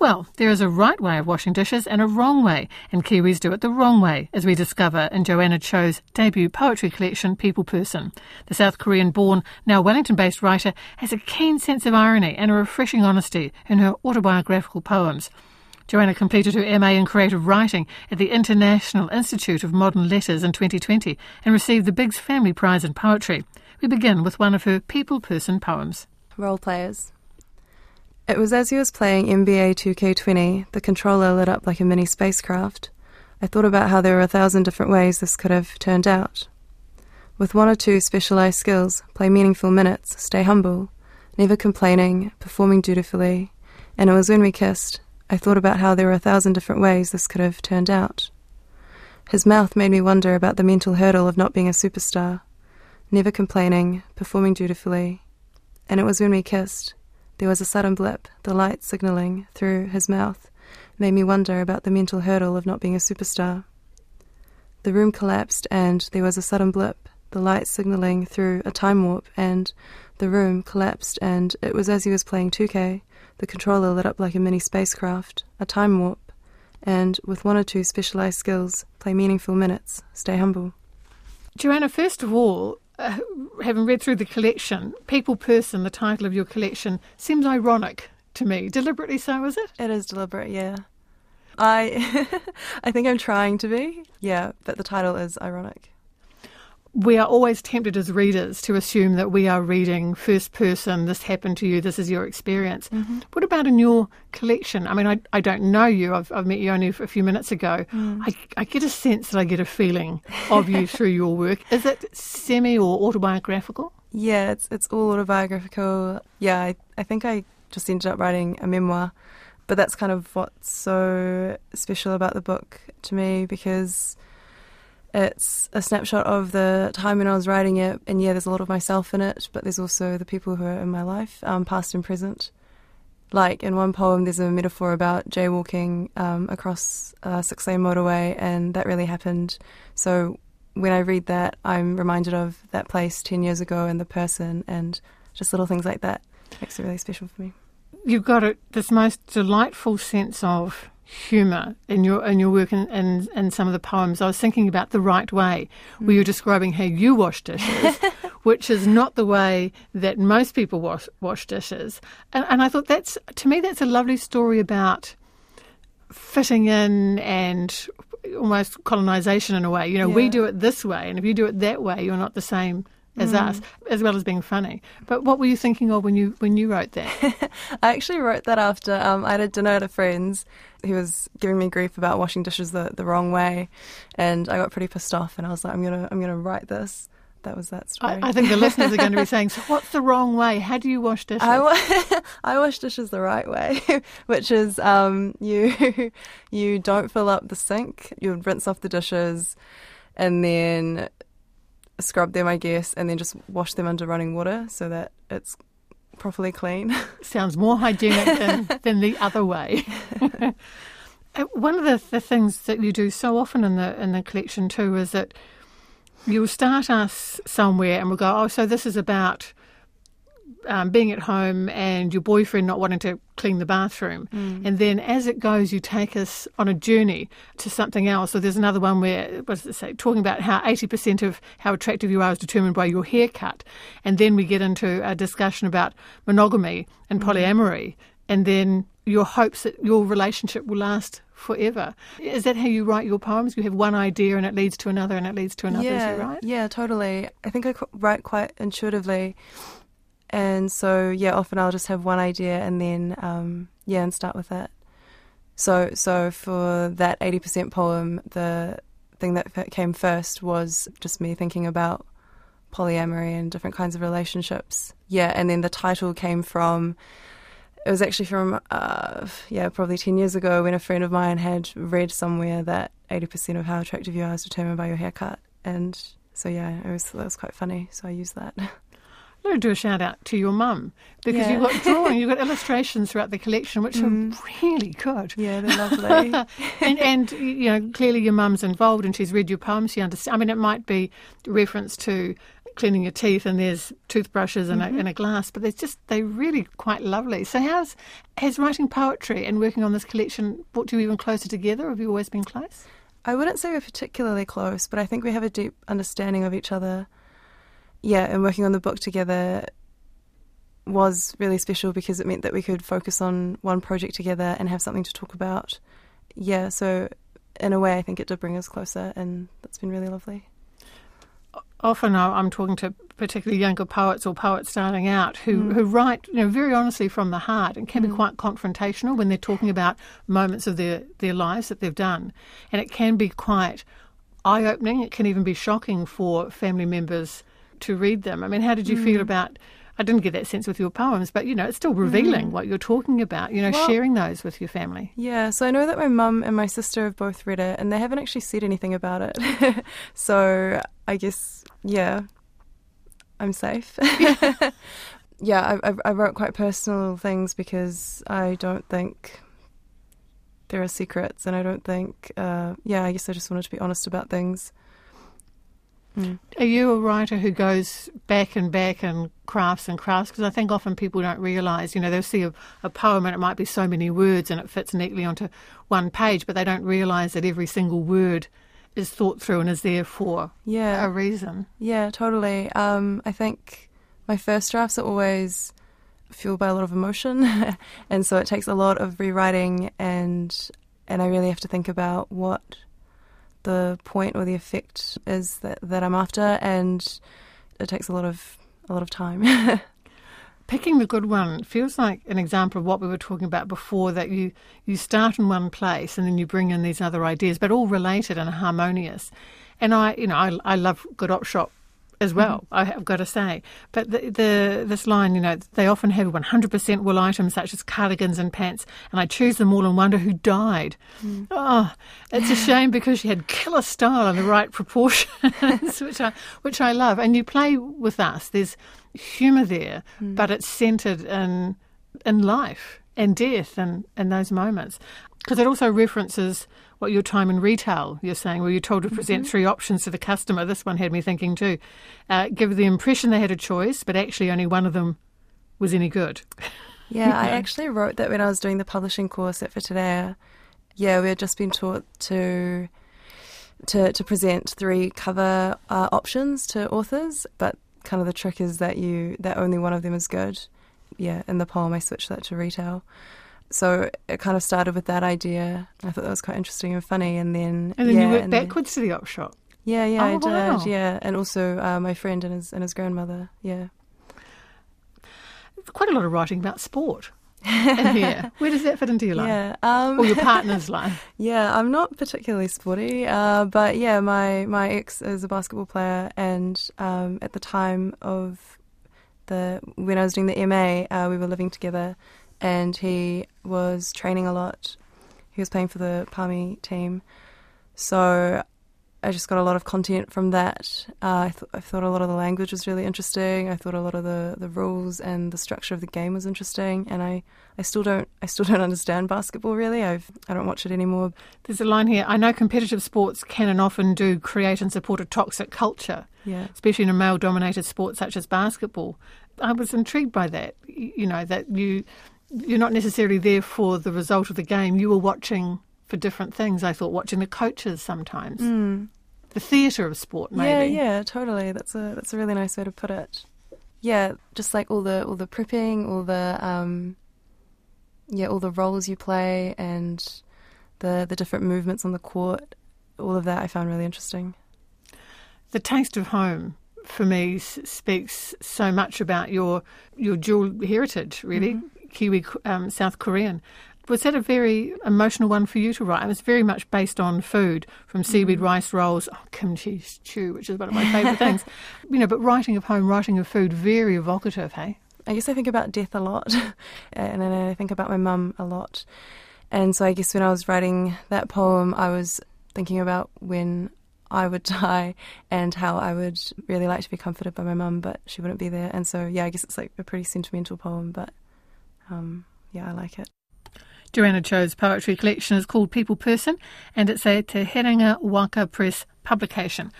Well, there is a right way of washing dishes and a wrong way, and Kiwis do it the wrong way, as we discover in Joanna Cho's debut poetry collection, People Person. The South Korean born, now Wellington based writer has a keen sense of irony and a refreshing honesty in her autobiographical poems. Joanna completed her MA in Creative Writing at the International Institute of Modern Letters in 2020 and received the Biggs Family Prize in Poetry. We begin with one of her People Person poems. Role players. It was as he was playing NBA 2K20, the controller lit up like a mini spacecraft. I thought about how there were a thousand different ways this could have turned out. With one or two specialized skills, play meaningful minutes, stay humble, never complaining, performing dutifully. And it was when we kissed, I thought about how there were a thousand different ways this could have turned out. His mouth made me wonder about the mental hurdle of not being a superstar, never complaining, performing dutifully. And it was when we kissed, there was a sudden blip, the light signaling through his mouth made me wonder about the mental hurdle of not being a superstar. The room collapsed, and there was a sudden blip, the light signaling through a time warp, and the room collapsed, and it was as he was playing 2K. The controller lit up like a mini spacecraft, a time warp, and with one or two specialized skills, play meaningful minutes, stay humble. Joanna, first of all, uh, having read through the collection, People Person, the title of your collection, seems ironic to me. Deliberately so, is it? It is deliberate, yeah. I I think I'm trying to be, yeah, but the title is ironic we are always tempted as readers to assume that we are reading first person, this happened to you, this is your experience. Mm-hmm. What about in your collection? I mean, I, I don't know you, I've, I've met you only a few minutes ago. Mm. I, I get a sense that I get a feeling of you through your work. Is it semi or autobiographical? Yeah, it's, it's all autobiographical. Yeah, I, I think I just ended up writing a memoir. But that's kind of what's so special about the book to me because it's a snapshot of the time when I was writing it, and yeah, there's a lot of myself in it, but there's also the people who are in my life, um, past and present. Like in one poem, there's a metaphor about jaywalking um, across a six lane motorway, and that really happened. So when I read that, I'm reminded of that place 10 years ago and the person, and just little things like that makes it really special for me. You've got a, this most delightful sense of humour in your in your work and in, some of the poems. I was thinking about the right way, where you're mm. describing how you wash dishes, which is not the way that most people wash wash dishes. And, and I thought that's to me that's a lovely story about fitting in and almost colonization in a way. You know, yeah. we do it this way, and if you do it that way, you're not the same as mm. us, as well as being funny. But what were you thinking of when you when you wrote that? I actually wrote that after um, I had a dinner at a friend's. He was giving me grief about washing dishes the, the wrong way, and I got pretty pissed off. And I was like, I'm gonna I'm gonna write this. That was that story. I, I think the listeners are going to be saying, "So what's the wrong way? How do you wash dishes?" I, wa- I wash dishes the right way, which is um, you you don't fill up the sink. You rinse off the dishes, and then scrub them, I guess, and then just wash them under running water so that it's properly clean. Sounds more hygienic than, than the other way. Uh, one of the, the things that you do so often in the in the collection too is that you'll start us somewhere and we'll go, oh, so this is about um, being at home and your boyfriend not wanting to clean the bathroom. Mm. And then as it goes, you take us on a journey to something else. So there's another one where, what does it say, talking about how 80% of how attractive you are is determined by your haircut. And then we get into a discussion about monogamy and mm. polyamory. And then your hopes that your relationship will last forever. Is that how you write your poems? You have one idea and it leads to another and it leads to another, yeah, right? Yeah, totally. I think I write quite intuitively. And so, yeah, often I'll just have one idea and then, um, yeah, and start with that. So, so for that 80% poem, the thing that came first was just me thinking about polyamory and different kinds of relationships. Yeah, and then the title came from, it was actually from, uh, yeah, probably 10 years ago when a friend of mine had read somewhere that 80% of how attractive you are is determined by your haircut. And so, yeah, it was, it was quite funny. So I used that. I'm to do a shout out to your mum because yeah. you've got drawing, you've got illustrations throughout the collection, which mm. are really good. Yeah, they're lovely. and, and, you know, clearly your mum's involved and she's read your poems. She understands. I mean, it might be reference to cleaning your teeth and there's toothbrushes and, Mm-hmm. a, and a glass, but they're just they're really quite lovely. So how's has writing poetry and working on this collection brought you even closer together? Have you always been close? I wouldn't say we're particularly close, but I think we have a deep understanding of each other. Yeah, and working on the book together was really special because it meant that we could focus on one project together and have something to talk about. Yeah, so in a way, I think it did bring us closer, and that's been really lovely. Often I'm talking to particularly younger poets or poets starting out who, Mm. who write you know very honestly from the heart and can be quite confrontational when they're talking about moments of their, their lives that they've done. And it can be quite eye opening. It can even be shocking for family members to read them. I mean, how did you Mm. feel about I didn't get that sense with your poems, but you know, it's still revealing what you're talking about, you know, Mm. Well- sharing those with your family. Yeah, so I know that my mum and my sister have both read it, and they haven't actually said anything about it. so I guess, yeah, I'm safe. yeah, I, I, I wrote quite personal things because I don't think there are secrets, and I don't think, uh, yeah, I guess I just wanted to be honest about things. Mm. Are you a writer who goes back and back and crafts and crafts? Because I think often people don't realise, you know, they'll see a, a poem and it might be so many words and it fits neatly onto one page, but they don't realise that every single word is thought through and is there for Yeah. a reason. Yeah, totally. Um, I think my first drafts are always fueled by a lot of emotion, and so it takes a lot of rewriting, and and I really have to think about what the point or the effect is that, that I'm after, and it takes a lot of a lot of time. Picking the good one feels like an example of what we were talking about before that you, you start in one place and then you bring in these other ideas, but all related and harmonious. And I, you know, I, I love good op shop as mm-hmm. well, I have got to say. But the, the this line, you know, they often have 100% wool items such as cardigans and pants, and I choose them all and wonder who died. Oh, it's a shame because she had killer style and the right proportions, which I which I love. And you play with us. There's humour there, mm. but it's centred in in life and death and, and those moments. Because it also references what your time in retail, you're saying, where you're told to present three options to the customer. This one had me thinking too. Uh, give the impression they had a choice, but actually only one of them was any good. Yeah, I actually wrote that when I was doing the publishing course at Whitireia. Yeah, we had just been taught to to to present three cover uh, options to authors, but kind of the trick is that you that only one of them is good. Yeah, in the poem I switched that to retail. So it kind of started with that idea. I thought that was quite interesting and funny, and then And then yeah, you work and then- backwards to the op shop. yeah, yeah, I Oh, did. wow. Yeah, and also uh, my friend and his and his grandmother. Yeah. Quite a lot of writing about sport in here. Where does that fit into your life? Yeah. Um, Or your partner's life? Yeah, I'm not particularly sporty, uh, but yeah, my, my ex is a basketball player, and um, at the time of the when I was doing the MA, uh, we were living together, and he was training a lot. He was playing for the Palmy team, so I just got a lot of content from that. Uh, I, th- I thought a lot of the language was really interesting. I thought a lot of the, the rules and the structure of the game was interesting, and I, I still don't I still don't understand basketball really. I've I don't watch it anymore. There's a line here. I know competitive sports can and often do create and support a toxic culture, Yeah. especially in a male dominated sport such as basketball. I was intrigued by that. You know, that you you're not necessarily there for the result of the game. You were watching for different things. I thought watching the coaches sometimes. Mm. The theatre of sport maybe. Yeah, yeah, totally. That's a that's a really nice way to put it. Yeah, just like all the all the prepping, all the um, yeah, all the roles you play, and the the different movements on the court. All of that I found really interesting. The taste of home for me speaks so much about your your dual heritage, really, Kiwi, um, South Korean. Was that a very emotional one for you to write? It was very much based on food, from seaweed rice rolls, oh, kimchi stew, which is one of my favourite things. You know, but writing of home, writing of food, very evocative, hey? I guess I think about death a lot, and then I think about my mum a lot. And so I guess when I was writing that poem, I was thinking about when I would die and how I would really like to be comforted by my mum, but she wouldn't be there. And so, yeah, I guess it's like a pretty sentimental poem, but um, yeah, I like it. Joanna Cho's poetry collection is called People Person, and it's a Te Herenga Waka Press publication.